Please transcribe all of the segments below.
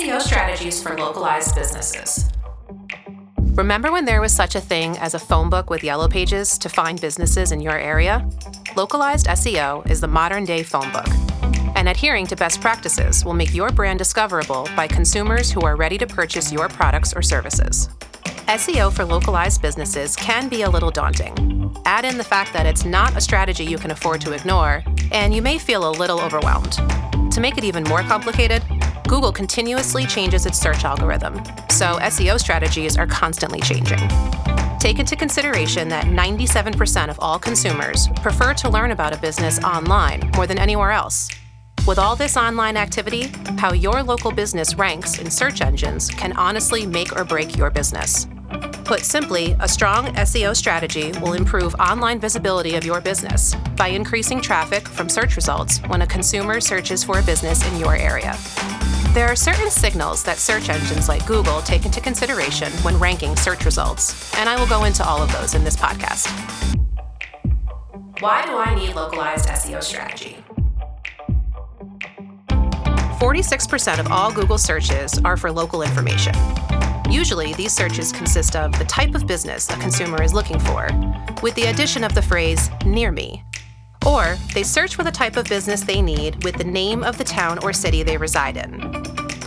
SEO strategies for localized businesses. Remember when there was such a thing as a phone book with yellow pages to find businesses in your area? Localized SEO is the modern day phone book. And adhering to best practices will make your brand discoverable by consumers who are ready to purchase your products or services. SEO for localized businesses can be a little daunting. Add in the fact that it's not a strategy you can afford to ignore, and you may feel a little overwhelmed. To make it even more complicated, Google continuously changes its search algorithm, so SEO strategies are constantly changing. Take into consideration that 97% of all consumers prefer to learn about a business online more than anywhere else. With all this online activity, how your local business ranks in search engines can honestly make or break your business. Put simply, a strong SEO strategy will improve online visibility of your business by increasing traffic from search results when a consumer searches for a business in your area. There are certain signals that search engines like Google take into consideration when ranking search results, and I will go into all of those in this podcast. Why do I need localized SEO strategy? 46% of all Google searches are for local information. Usually, these searches consist of the type of business a consumer is looking for, with the addition of the phrase near me or they search for the type of business they need with the name of the town or city they reside in.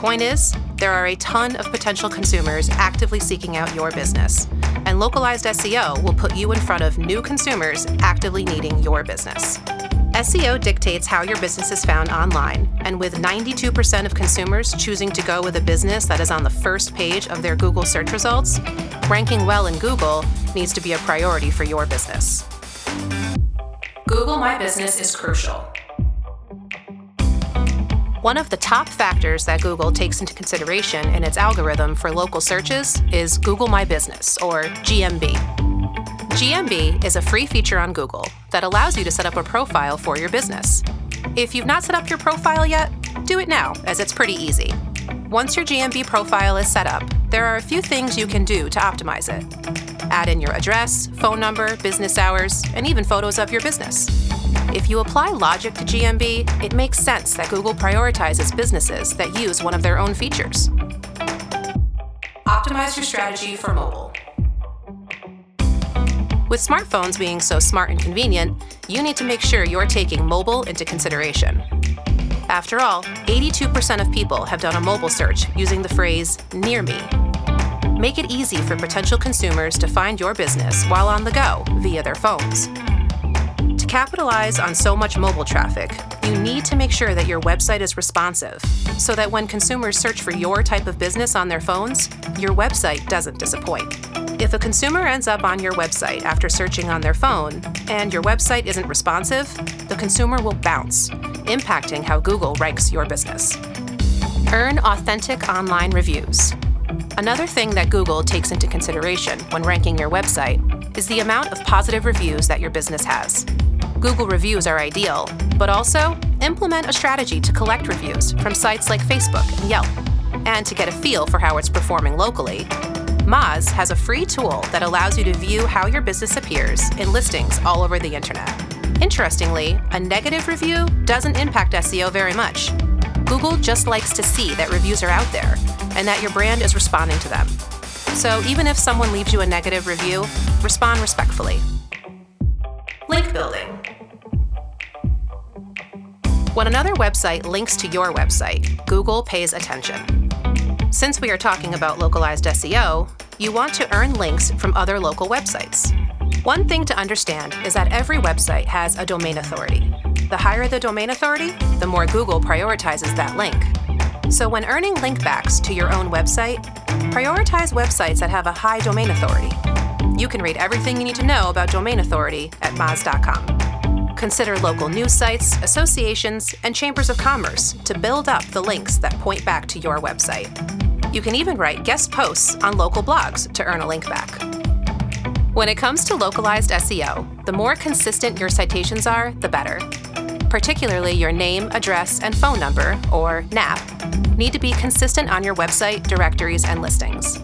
Point is, there are a ton of potential consumers actively seeking out your business, and localized SEO will put you in front of new consumers actively needing your business. SEO dictates how your business is found online, and with 92% of consumers choosing to go with a business that is on the first page of their Google search results, ranking well in Google needs to be a priority for your business. Google My Business is crucial. One of the top factors that Google takes into consideration in its algorithm for local searches is Google My Business, or GMB. GMB is a free feature on Google that allows you to set up a profile for your business. If you've not set up your profile yet, do it now, as it's pretty easy. Once your GMB profile is set up, there are a few things you can do to optimize it. Add in your address, phone number, business hours, and even photos of your business. If you apply logic to GMB, it makes sense that Google prioritizes businesses that use one of their own features. Optimize your strategy for mobile. With smartphones being so smart and convenient, you need to make sure you're taking mobile into consideration. After all, 82% of people have done a mobile search using the phrase near me Make it easy for potential consumers to find your business while on the go via their phones. Capitalize on so much mobile traffic, you need to make sure that your website is responsive so that when consumers search for your type of business on their phones, your website doesn't disappoint. If a consumer ends up on your website after searching on their phone and your website isn't responsive, the consumer will bounce, impacting how Google ranks your business. Earn authentic online reviews. Another thing that Google takes into consideration when ranking your website is the amount of positive reviews that your business has. Google reviews are ideal, but also implement a strategy to collect reviews from sites like Facebook and Yelp. And to get a feel for how it's performing locally, Moz has a free tool that allows you to view how your business appears in listings all over the internet. Interestingly, a negative review doesn't impact SEO very much. Google just likes to see that reviews are out there and that your brand is responding to them. So even if someone leaves you a negative review, respond respectfully. Link building. When another website links to your website, Google pays attention. Since we are talking about localized SEO, you want to earn links from other local websites. One thing to understand is that every website has a domain authority. The higher the domain authority, the more Google prioritizes that link. So, when earning linkbacks to your own website, prioritize websites that have a high domain authority. You can read everything you need to know about domain authority at Moz.com. Consider local news sites, associations, and chambers of commerce to build up the links that point back to your website. You can even write guest posts on local blogs to earn a link back. When it comes to localized SEO, the more consistent your citations are, the better particularly your name, address, and phone number, or NAP, need to be consistent on your website, directories, and listings.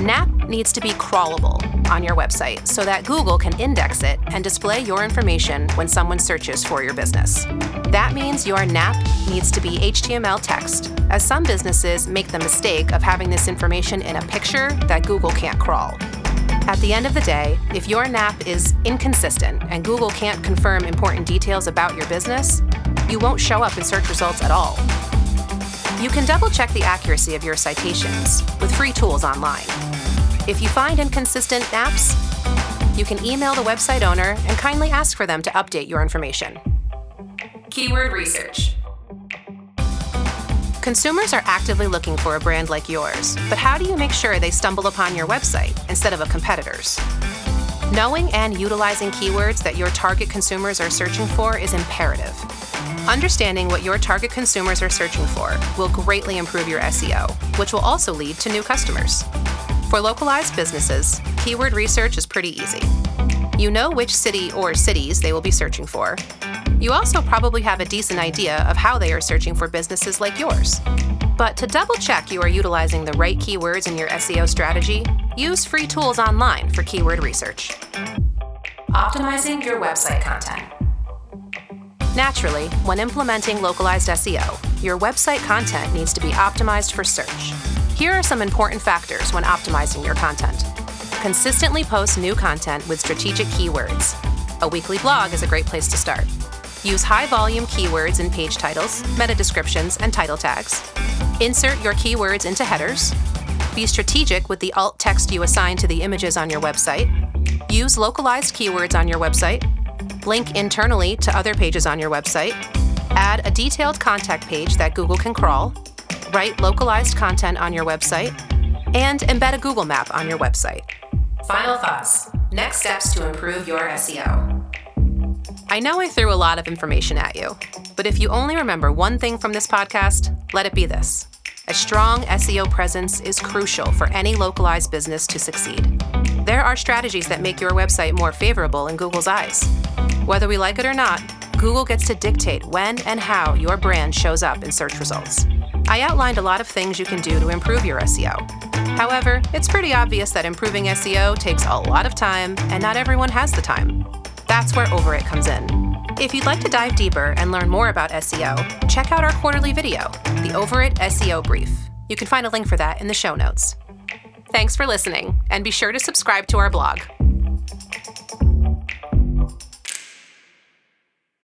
NAP needs to be crawlable on your website so that Google can index it and display your information when someone searches for your business. That means your NAP needs to be HTML text, as some businesses make the mistake of having this information in a picture that Google can't crawl. At the end of the day, if your NAP is inconsistent and Google can't confirm important details about your business, you won't show up in search results at all. You can double check the accuracy of your citations with free tools online. If you find inconsistent naps, you can email the website owner and kindly ask for them to update your information. Keyword research. Consumers are actively looking for a brand like yours, but how do you make sure they stumble upon your website instead of a competitor's? Knowing and utilizing keywords that your target consumers are searching for is imperative. Understanding what your target consumers are searching for will greatly improve your SEO, which will also lead to new customers. For localized businesses, keyword research is pretty easy. You know which city or cities they will be searching for. You also probably have a decent idea of how they are searching for businesses like yours. But to double check you are utilizing the right keywords in your SEO strategy, use free tools online for keyword research. Optimizing your website content. Naturally, when implementing localized SEO, your website content needs to be optimized for search. Here are some important factors when optimizing your content. Consistently post new content with strategic keywords. A weekly blog is a great place to start. Use high volume keywords in page titles, meta descriptions, and title tags. Insert your keywords into headers. Be strategic with the alt text you assign to the images on your website. Use localized keywords on your website link internally to other pages on your website, add a detailed contact page that Google can crawl, write localized content on your website, and embed a Google map on your website. Final thoughts. Next steps to improve your SEO. I know I threw a lot of information at you, but if you only remember one thing from this podcast, let it be this. A strong SEO presence is crucial for any localized business to succeed. There are strategies that make your website more favorable in Google's eyes. Whether we like it or not, Google gets to dictate when and how your brand shows up in search results. I outlined a lot of things you can do to improve your SEO. However, it's pretty obvious that improving SEO takes a lot of time, and not everyone has the time. That's where Overit comes in. If you'd like to dive deeper and learn more about SEO, check out our quarterly video, the Overit SEO Brief. You can find a link for that in the show notes. Thanks for listening, and be sure to subscribe to our blog.